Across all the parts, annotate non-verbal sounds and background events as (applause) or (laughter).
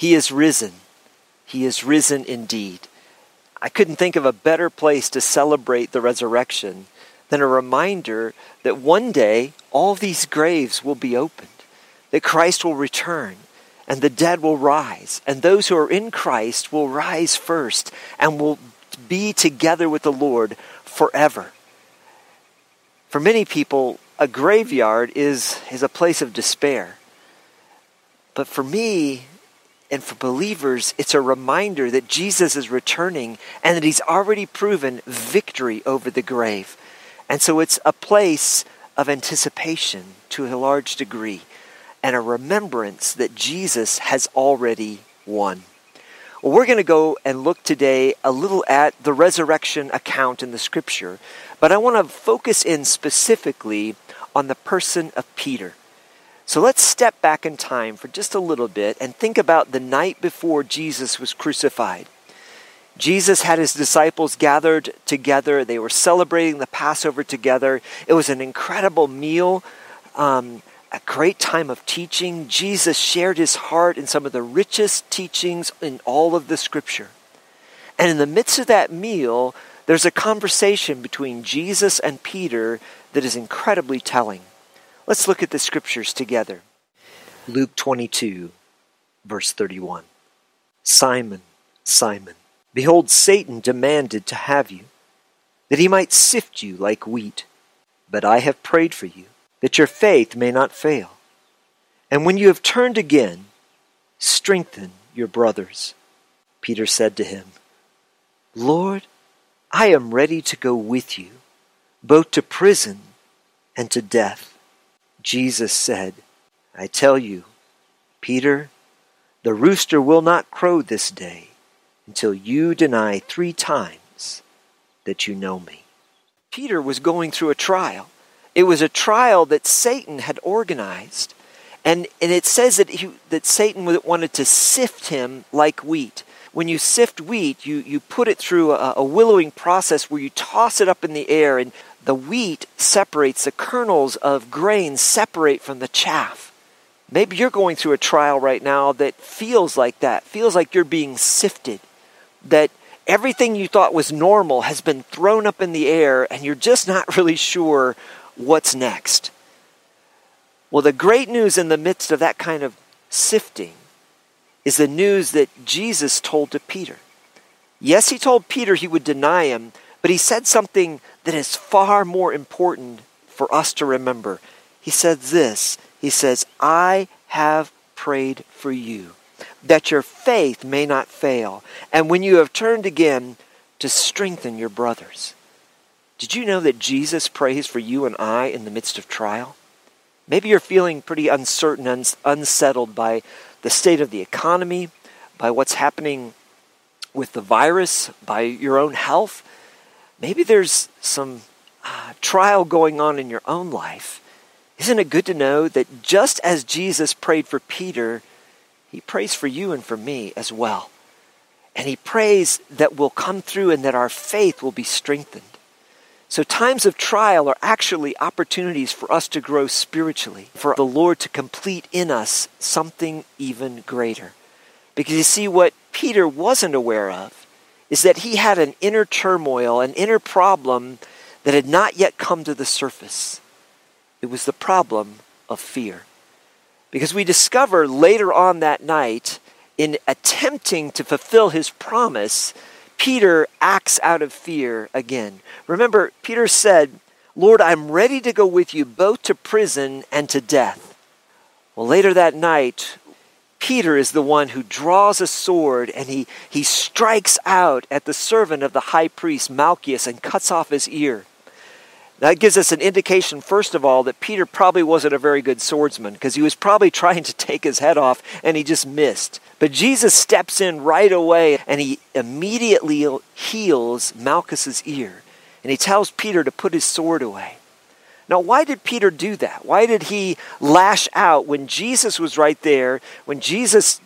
He is risen. He is risen indeed. I couldn't think of a better place to celebrate the resurrection than a reminder that one day all these graves will be opened, that Christ will return, and the dead will rise, and those who are in Christ will rise first and will be together with the Lord forever. For many people, a graveyard is, is a place of despair. But for me, and for believers, it's a reminder that Jesus is returning and that he's already proven victory over the grave. And so it's a place of anticipation to a large degree and a remembrance that Jesus has already won. Well, we're going to go and look today a little at the resurrection account in the scripture, but I want to focus in specifically on the person of Peter. So let's step back in time for just a little bit and think about the night before Jesus was crucified. Jesus had his disciples gathered together. They were celebrating the Passover together. It was an incredible meal, um, a great time of teaching. Jesus shared his heart in some of the richest teachings in all of the scripture. And in the midst of that meal, there's a conversation between Jesus and Peter that is incredibly telling. Let's look at the scriptures together. Luke 22, verse 31. Simon, Simon, behold, Satan demanded to have you, that he might sift you like wheat. But I have prayed for you, that your faith may not fail. And when you have turned again, strengthen your brothers. Peter said to him, Lord, I am ready to go with you, both to prison and to death. Jesus said, I tell you, Peter, the rooster will not crow this day until you deny three times that you know me. Peter was going through a trial. It was a trial that Satan had organized. And, and it says that, he, that Satan wanted to sift him like wheat. When you sift wheat, you, you put it through a, a willowing process where you toss it up in the air and the wheat separates, the kernels of grain separate from the chaff. Maybe you're going through a trial right now that feels like that, feels like you're being sifted, that everything you thought was normal has been thrown up in the air and you're just not (laughs) really sure what's next. Well, the great news in the midst of that kind of sifting is the news that Jesus told to Peter. Yes, he told Peter he would deny him, but he said something that is far more important for us to remember. He said this He says, I have prayed for you, that your faith may not fail, and when you have turned again, to strengthen your brothers. Did you know that Jesus prays for you and I in the midst of trial? Maybe you're feeling pretty uncertain, and unsettled by the state of the economy, by what's happening with the virus, by your own health. Maybe there's some uh, trial going on in your own life. Isn't it good to know that just as Jesus prayed for Peter, he prays for you and for me as well. And he prays that we'll come through and that our faith will be strengthened. So, times of trial are actually opportunities for us to grow spiritually, for the Lord to complete in us something even greater. Because you see, what Peter wasn't aware of is that he had an inner turmoil, an inner problem that had not yet come to the surface. It was the problem of fear. Because we discover later on that night, in attempting to fulfill his promise, Peter acts out of fear again. Remember, Peter said, Lord, I'm ready to go with you both to prison and to death. Well, later that night, Peter is the one who draws a sword and he, he strikes out at the servant of the high priest, Malchus, and cuts off his ear. That gives us an indication, first of all, that Peter probably wasn't a very good swordsman because he was probably (laughs) trying to take his head off and he just missed. But Jesus steps in right away and he immediately heals Malchus's ear. And he tells Peter to put his sword away. Now, why did Peter do that? Why did he lash out when Jesus was right there, when Jesus,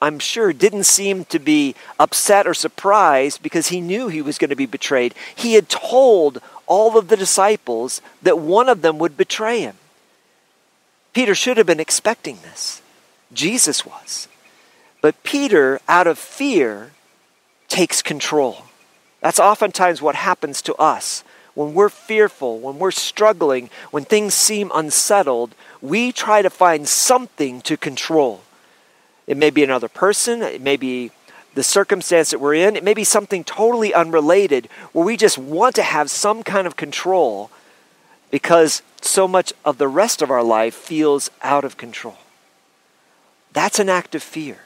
I'm sure, didn't seem to be upset or surprised because he knew he was going to be betrayed? He had told all of the disciples that one of them would betray him. Peter should have been expecting this. Jesus was. But Peter, out of fear, takes control. That's oftentimes what happens to us. When we're fearful, when we're struggling, when things seem unsettled, we try to find something to control. It may be another person, it may be the circumstance that we're in, it may be something totally unrelated where we just want to have some kind of control because so much of the rest of our life feels out of control. That's an act of fear.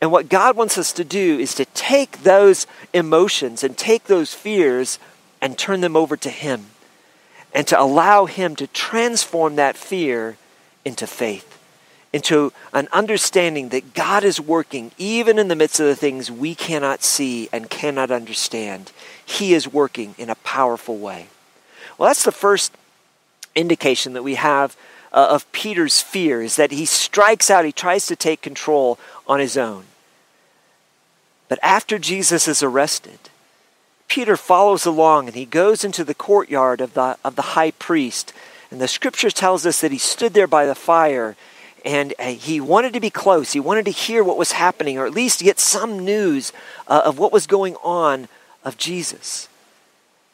And what God wants us to do is to take those emotions and take those fears and turn them over to Him and to allow Him to transform that fear into faith, into an understanding that God is working even in the midst of the things we cannot see and cannot understand. He is working in a powerful way. Well, that's the first indication that we have uh, of Peter's fear is that he strikes out, he tries to take control on his own. But after Jesus is arrested, Peter follows along and he goes into the courtyard of the, of the high priest. And the scripture tells us that he stood there by the fire and uh, he wanted to be close. He wanted to hear what was happening, or at least get some news uh, of what was going on of Jesus.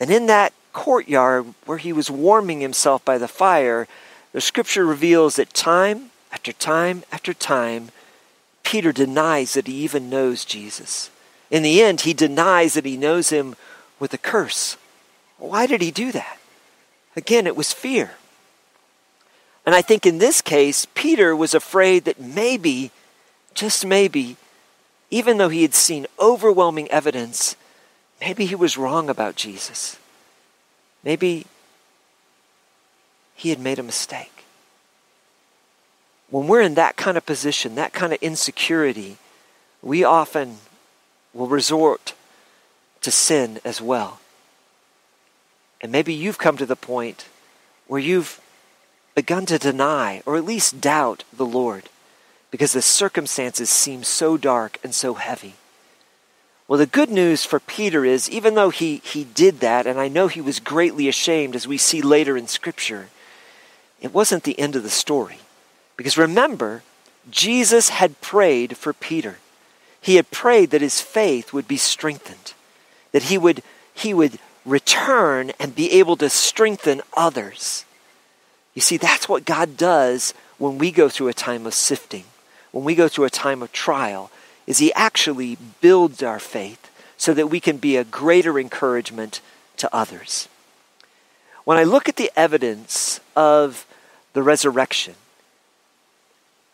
And in that courtyard where he was warming himself by the fire, the scripture reveals that time after time after time, Peter denies that he even knows Jesus. In the end, he denies that he knows him with a curse. Why did he do that? Again, it was fear. And I think in this case, Peter was afraid that maybe, just maybe, even though he had seen overwhelming evidence, maybe he was wrong about Jesus. Maybe he had made a mistake when we're in that kind of position, that kind of insecurity, we often will resort to sin as well. And maybe you've come to the point where you've begun to deny or at least doubt the Lord because the circumstances seem so dark and so heavy. Well, the good news for Peter is even though he, he did that, and I know he was greatly ashamed as we see later in Scripture, it wasn't the end of the story. Because remember, Jesus had prayed for Peter. He had prayed that his faith would be strengthened, that he would, he would return and be able to strengthen others. You see, that's what God does when we go through a time of sifting, when we go through a time of trial, is he actually builds our faith so that we can be a greater encouragement to others. When I look at the evidence of the resurrection,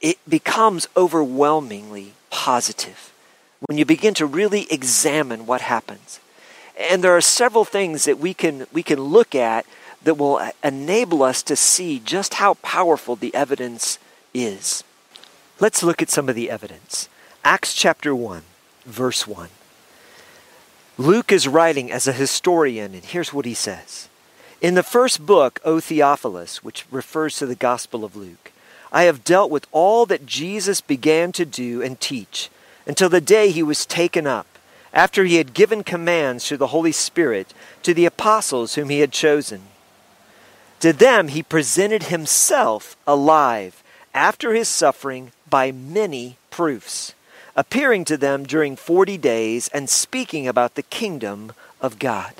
it becomes overwhelmingly positive when you begin to really examine what happens. And there are several things that we can, we can look at that will enable us to see just how powerful the evidence is. Let's look at some of the evidence. Acts chapter 1, verse 1. Luke is writing as a historian, and here's what he says In the first book, O Theophilus, which refers to the Gospel of Luke, I have dealt with all that Jesus began to do and teach until the day he was taken up, after he had given commands through the Holy Spirit to the apostles whom he had chosen. To them he presented himself alive after his suffering by many proofs, appearing to them during forty days and speaking about the kingdom of God.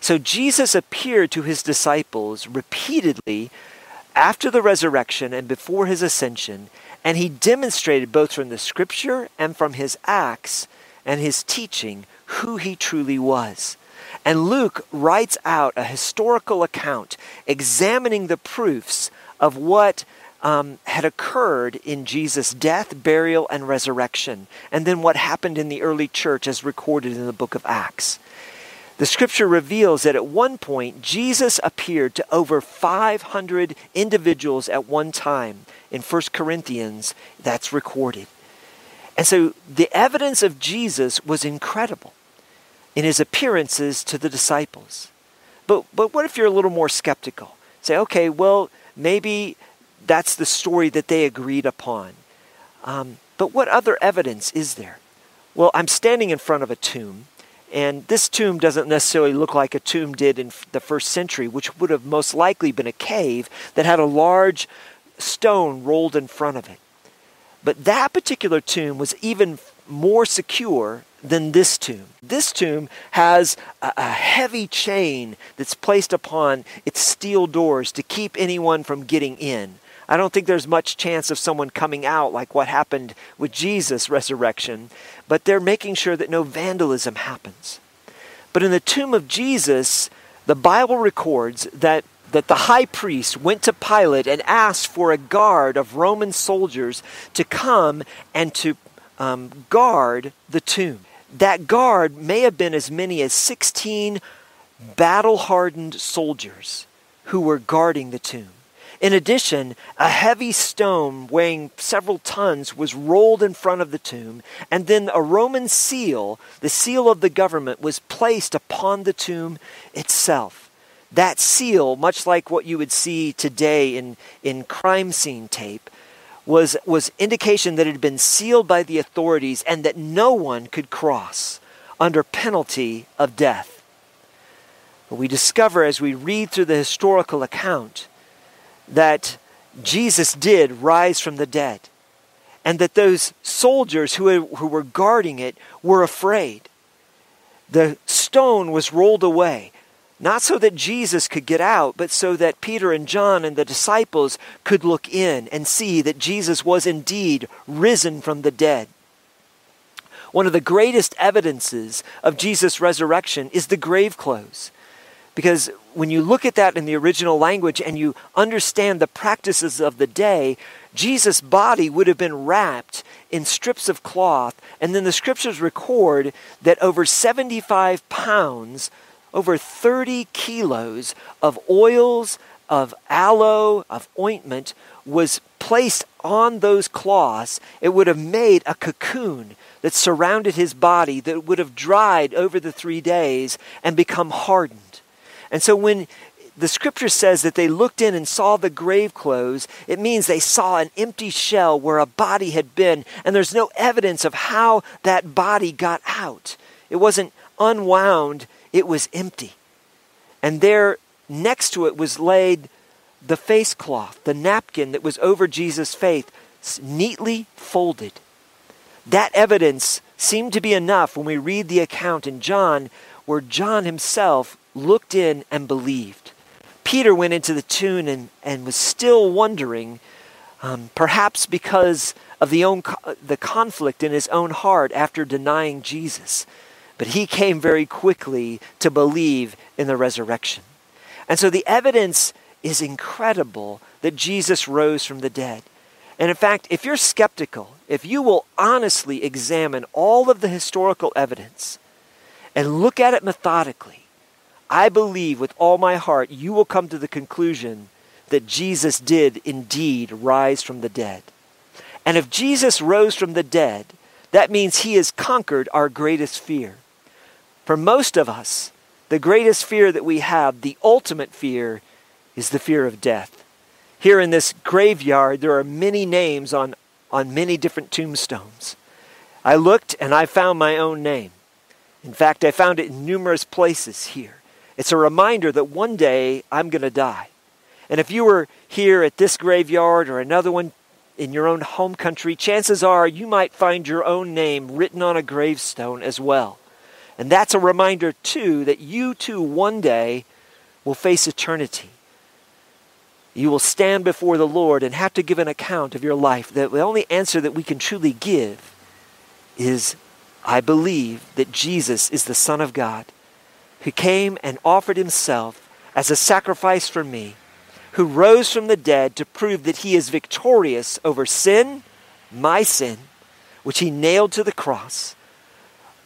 So Jesus appeared to his disciples repeatedly after the resurrection and before his ascension, and he demonstrated both from the scripture and from his acts and his teaching who he truly was. And Luke writes out a historical account examining the proofs of what um, had occurred in Jesus' death, burial, and resurrection, and then what happened in the early church as recorded in the book of Acts. The scripture reveals that at one point, Jesus appeared to over 500 individuals at one time. In 1 Corinthians, that's recorded. And so the evidence of Jesus was incredible in his appearances to the disciples. But, but what if you're a little more skeptical? Say, okay, well, maybe that's the story that they agreed upon. Um, but what other evidence is there? Well, I'm standing in front of a tomb and this tomb doesn't necessarily look like a tomb did in the first century, which would have most likely been a cave that had a large stone rolled in front of it. But that particular tomb was even more secure than this tomb. This tomb has a, a, heavy chain that's placed upon its steel doors to keep anyone from getting in. I don't think there's much chance of someone coming out like what happened with Jesus' resurrection, but they're making sure that no vandalism happens. But in the tomb of Jesus, the Bible records that, that the high priest went to Pilate and asked for a guard of Roman soldiers to come and to um, guard the tomb. That guard may have been as many as 16 battle hardened soldiers who were guarding the tomb. In addition, a heavy stone weighing several tons was rolled in front of the tomb, and then a Roman seal, the seal of the government, was placed upon the tomb itself. That seal, much like what you would see today in, in crime scene tape, was, was indication that it had been sealed by the authorities and that no one could cross under penalty of death. But we discover as we read through the historical account that Jesus did rise from the dead, and that those soldiers who, who were guarding it were afraid. The stone was rolled away, not so that Jesus could get out, but so that Peter and John and the disciples could look in and see that Jesus was indeed risen from the dead. One of the greatest evidences of Jesus' resurrection is the grave clothes. Because when you look at that in the original language and you understand the practices of the day, Jesus' body would have been wrapped in strips of cloth. And then the scriptures record that over 75 pounds, over 30 kilos of oils, of aloe, of ointment was placed on those cloths. It would have made a cocoon that surrounded his body that would have dried over the three days and become hardened. And so when the scripture says that they looked in and saw the grave clothes, it means they saw an empty shell where a body had been, and there's no evidence of how that body got out. It wasn't unwound, it was empty. And there next to it was laid the face cloth, the napkin that was over Jesus' face, neatly folded. That evidence seemed to be enough when we read the account in John, where John himself looked in and believed. Peter went into the tomb and, and was still wondering, um, perhaps because of the, own, the conflict in his own heart after denying Jesus. But he came very quickly to believe in the resurrection. And so the evidence is incredible that Jesus rose from the dead. And in fact, if you're skeptical, if you will honestly examine all of the historical evidence and look at it methodically, I believe with all my heart you will come to the conclusion that Jesus did indeed rise from the dead. And if Jesus rose from the dead, that means he has conquered our greatest fear. For most of us, the greatest fear that we have, the ultimate fear, is the fear of death. Here in this graveyard, there are many names on, on many different tombstones. I looked and I found my own name. In fact, I found it in numerous places here. It's a reminder that one day I'm going to die. And if you were here at this graveyard or another one in your own home country, chances are you might find your own name written on a gravestone as well. And that's a reminder, too, that you too one day will face eternity. You will stand before the Lord and have to give an account of your life. The only answer that we can truly give is I believe that Jesus is the Son of God who came and offered himself as a sacrifice for me, who rose from the dead to prove that he is victorious over sin, my sin, which he nailed to the cross,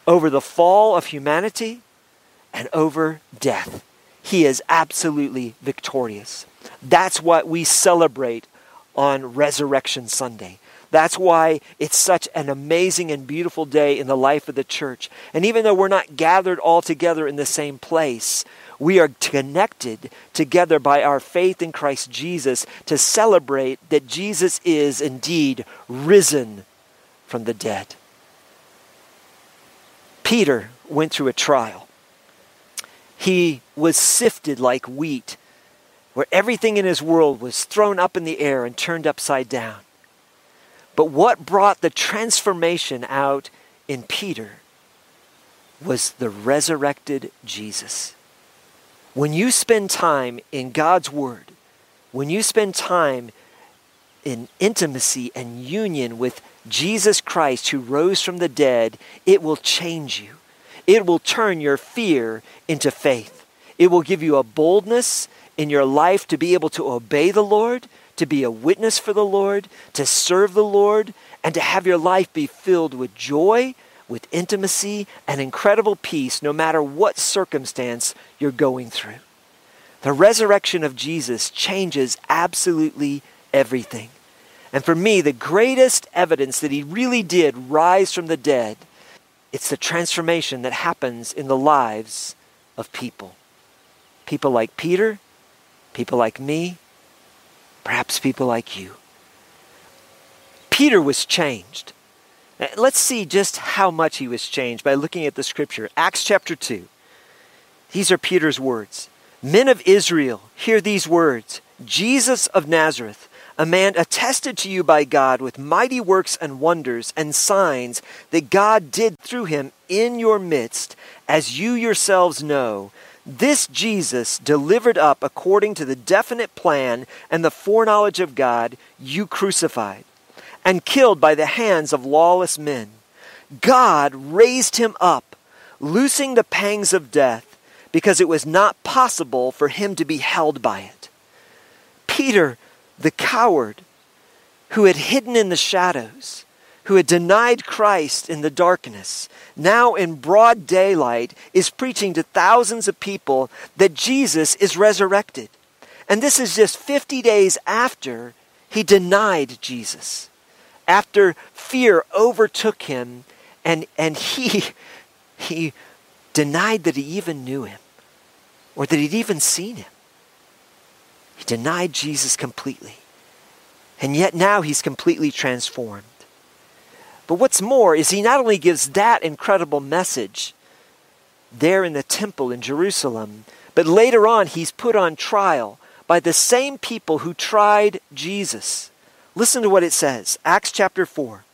over the fall of humanity, and over death. He is absolutely victorious. That's what we celebrate on Resurrection Sunday. That's why it's such an amazing and beautiful day in the life of the church. And even though we're not gathered all together in the same place, we are connected together by our faith in Christ Jesus to celebrate that Jesus is indeed risen from the dead. Peter went through a trial. He was sifted like wheat, where everything in his world was thrown up in the air and turned upside down. But what brought the transformation out in Peter was the resurrected Jesus. When you spend time in God's Word, when you spend time in intimacy and union with Jesus Christ who rose from the dead, it will change you. It will turn your fear into faith. It will give you a boldness in your life to be able to obey the Lord, to be a witness for the Lord, to serve the Lord, and to have your life be filled with joy, with intimacy, and incredible peace no matter what circumstance you're going through. The resurrection of Jesus changes absolutely everything. And for me, the greatest evidence that he really did rise from the dead, it's the transformation that happens in the lives of people. People like Peter, people like me, perhaps people like you. Peter was changed. Uh, let's see just how much he was changed by looking at the scripture. Acts chapter 2. These are Peter's words. Men of Israel, hear these words Jesus of Nazareth, a man attested to you by God with mighty works and wonders and signs that God did through him in your midst, as you yourselves know. This Jesus, delivered up according to the definite plan and the foreknowledge of God, you crucified and killed by the hands of lawless men. God raised him up, loosing the pangs of death, because it was not possible for him to be held by it. Peter, the coward, who had hidden in the shadows, who had denied Christ in the darkness, now in broad daylight is preaching to thousands of people that Jesus is resurrected. And this is just 50 days after he denied Jesus after fear overtook him and, and (laughs) he, he denied that he even knew him or that he'd even seen him. He denied Jesus completely. And yet now he's completely transformed. But what's more is he not only gives that incredible message there in the temple in Jerusalem, but later on he's put on trial by the same people who tried Jesus. Listen to what it says Acts chapter 4.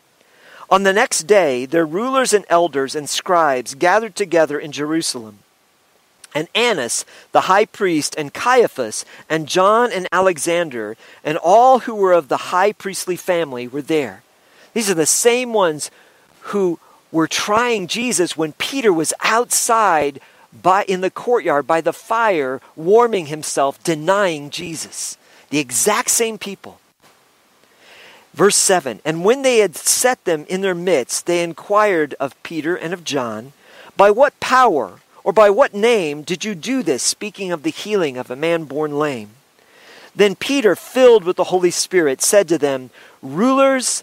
On the next day, their rulers and elders and scribes gathered together in Jerusalem. And Annas, the high priest, and Caiaphas, and John and Alexander, and all who were of the high priestly family were there. These are the same ones who were trying Jesus when Peter was outside by, in the courtyard by the fire, warming himself, denying Jesus. The exact same people. Verse 7 And when they had set them in their midst, they inquired of Peter and of John, By what power or by what name did you do this, speaking of the healing of a man born lame? Then Peter, filled with the Holy Spirit, said to them, Rulers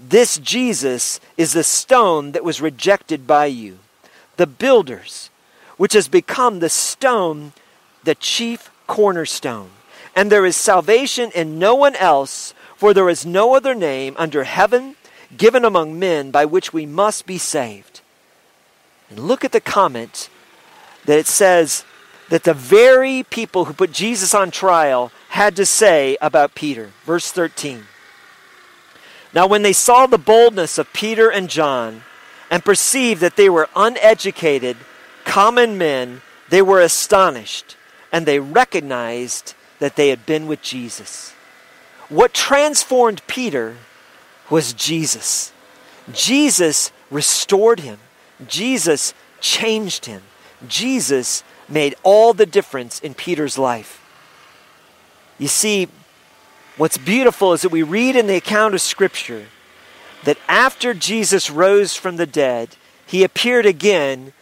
This Jesus is the stone that was rejected by you, the builders, which has become the stone, the chief cornerstone. And there is salvation in no one else, for there is no other name under heaven given among men by which we must be saved. And look at the comment that it says that the very people who put Jesus on trial had to say about Peter. Verse 13. Now, when they saw the boldness of Peter and John and perceived that they were uneducated, common men, they were astonished and they recognized that they had been with Jesus. What transformed Peter was Jesus. Jesus restored him. Jesus changed him. Jesus made all the difference in Peter's life. You see, what's beautiful is that we read in the account of Scripture that after Jesus rose from the dead, he appeared again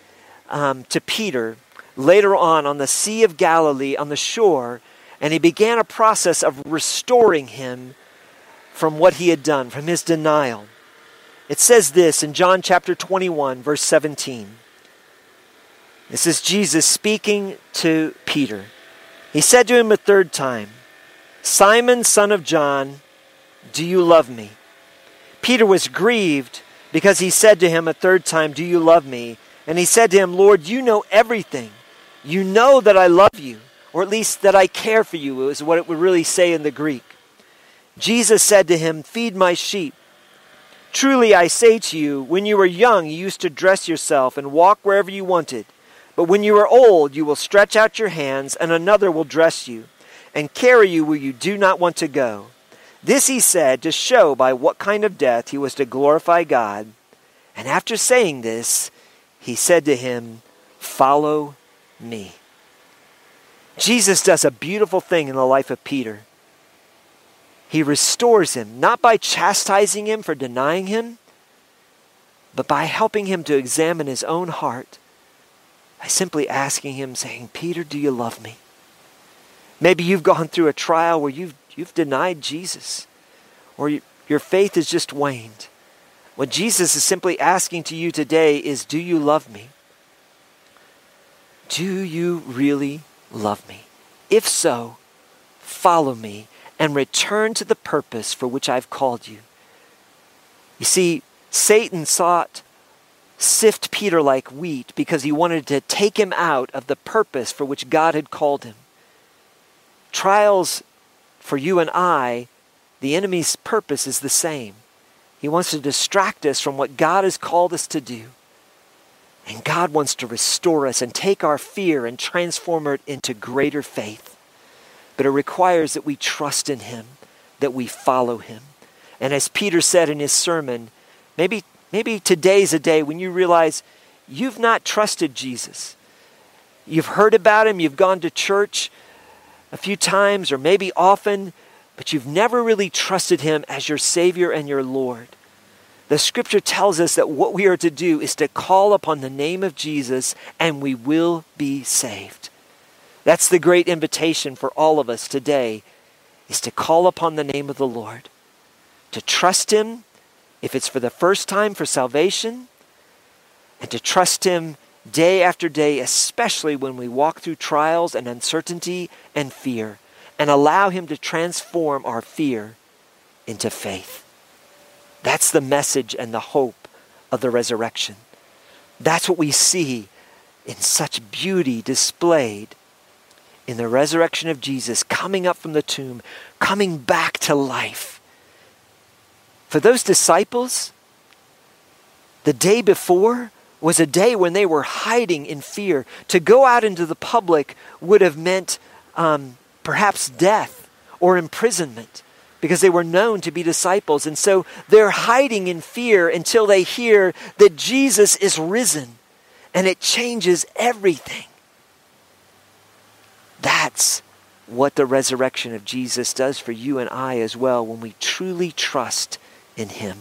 um, to Peter later on on the Sea of Galilee on the shore, and he began a process of restoring him from what he had done, from his denial. It says this in John chapter 21, verse 17. This is Jesus speaking to Peter. He said to him a third time, Simon, son of John, do you love me? Peter was grieved because he said to him a third time, Do you love me? And he said to him, Lord, you know everything. You know that I love you, or at least that I care for you, is what it would really say in the Greek. Jesus said to him, Feed my sheep. Truly I say to you, when you were young, you used to dress yourself and walk wherever you wanted. But when you are old, you will stretch out your hands, and another will dress you, and carry you where you do not want to go. This he said to show by what kind of death he was to glorify God. And after saying this, he said to him, Follow me. Jesus does a beautiful thing in the life of Peter. He restores him, not by chastising him for denying him, but by helping him to examine his own heart, by simply asking him, saying, Peter, do you love me? Maybe you've gone through a trial where you've, you've denied Jesus, or you, your faith has just waned. What Jesus is simply asking to you today is Do you love me? Do you really love me? If so, follow me and return to the purpose for which I've called you. You see, Satan sought sift Peter like wheat because he wanted to take him out of the purpose for which God had called him. Trials for you and I, the enemy's purpose is the same. He wants to distract us from what God has called us to do. And God wants to restore us and take our fear and transform it into greater faith. But it requires that we trust in Him, that we follow Him. And as Peter said in his sermon, maybe, maybe today's a day when you realize you've not trusted Jesus. You've heard about Him, you've gone to church a few times or maybe often, but you've never really trusted Him as your Savior and your Lord. The scripture tells us that what we are to do is to call upon the name of Jesus and we will be saved. That's the great invitation for all of us today is to call upon the name of the Lord, to trust him if it's for the first time for salvation, and to trust him day after day, especially when we walk through trials and uncertainty and fear and allow Him to transform our fear into faith. That's the message and the hope of the resurrection. That's what we see in such beauty displayed in the resurrection of Jesus, coming up from the tomb, coming back to life. For those disciples, the day before was a day when they were hiding in fear. To go out into the public would have meant um, perhaps death or imprisonment because they were known to be disciples. And so they're hiding in fear until they hear that Jesus is risen. And it changes everything. That's what the resurrection of Jesus does for you and I as well when we truly trust in Him.